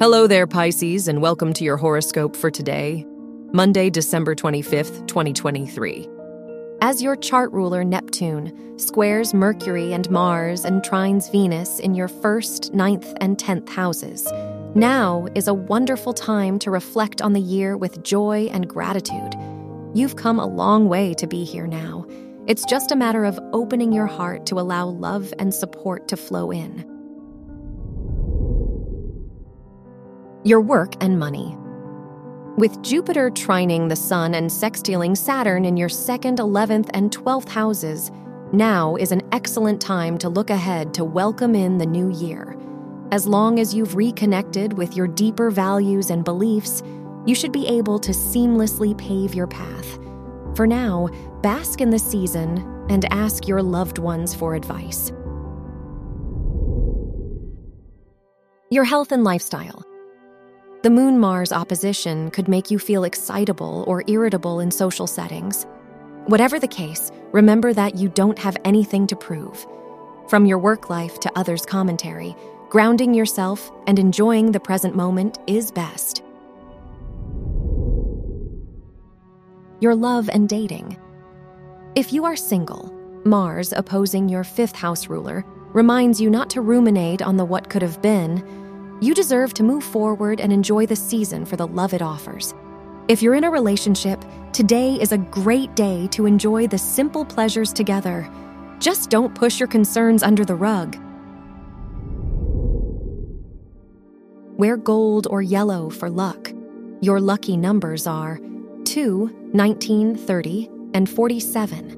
Hello there, Pisces, and welcome to your horoscope for today, Monday, December 25th, 2023. As your chart ruler, Neptune, squares Mercury and Mars and trines Venus in your first, ninth, and tenth houses, now is a wonderful time to reflect on the year with joy and gratitude. You've come a long way to be here now. It's just a matter of opening your heart to allow love and support to flow in. Your work and money. With Jupiter trining the Sun and sextiling Saturn in your second, 11th, and 12th houses, now is an excellent time to look ahead to welcome in the new year. As long as you've reconnected with your deeper values and beliefs, you should be able to seamlessly pave your path. For now, bask in the season and ask your loved ones for advice. Your health and lifestyle. The Moon Mars opposition could make you feel excitable or irritable in social settings. Whatever the case, remember that you don't have anything to prove. From your work life to others' commentary, grounding yourself and enjoying the present moment is best. Your love and dating. If you are single, Mars opposing your fifth house ruler reminds you not to ruminate on the what could have been. You deserve to move forward and enjoy the season for the love it offers. If you're in a relationship, today is a great day to enjoy the simple pleasures together. Just don't push your concerns under the rug. Wear gold or yellow for luck. Your lucky numbers are 2, 19, 30, and 47.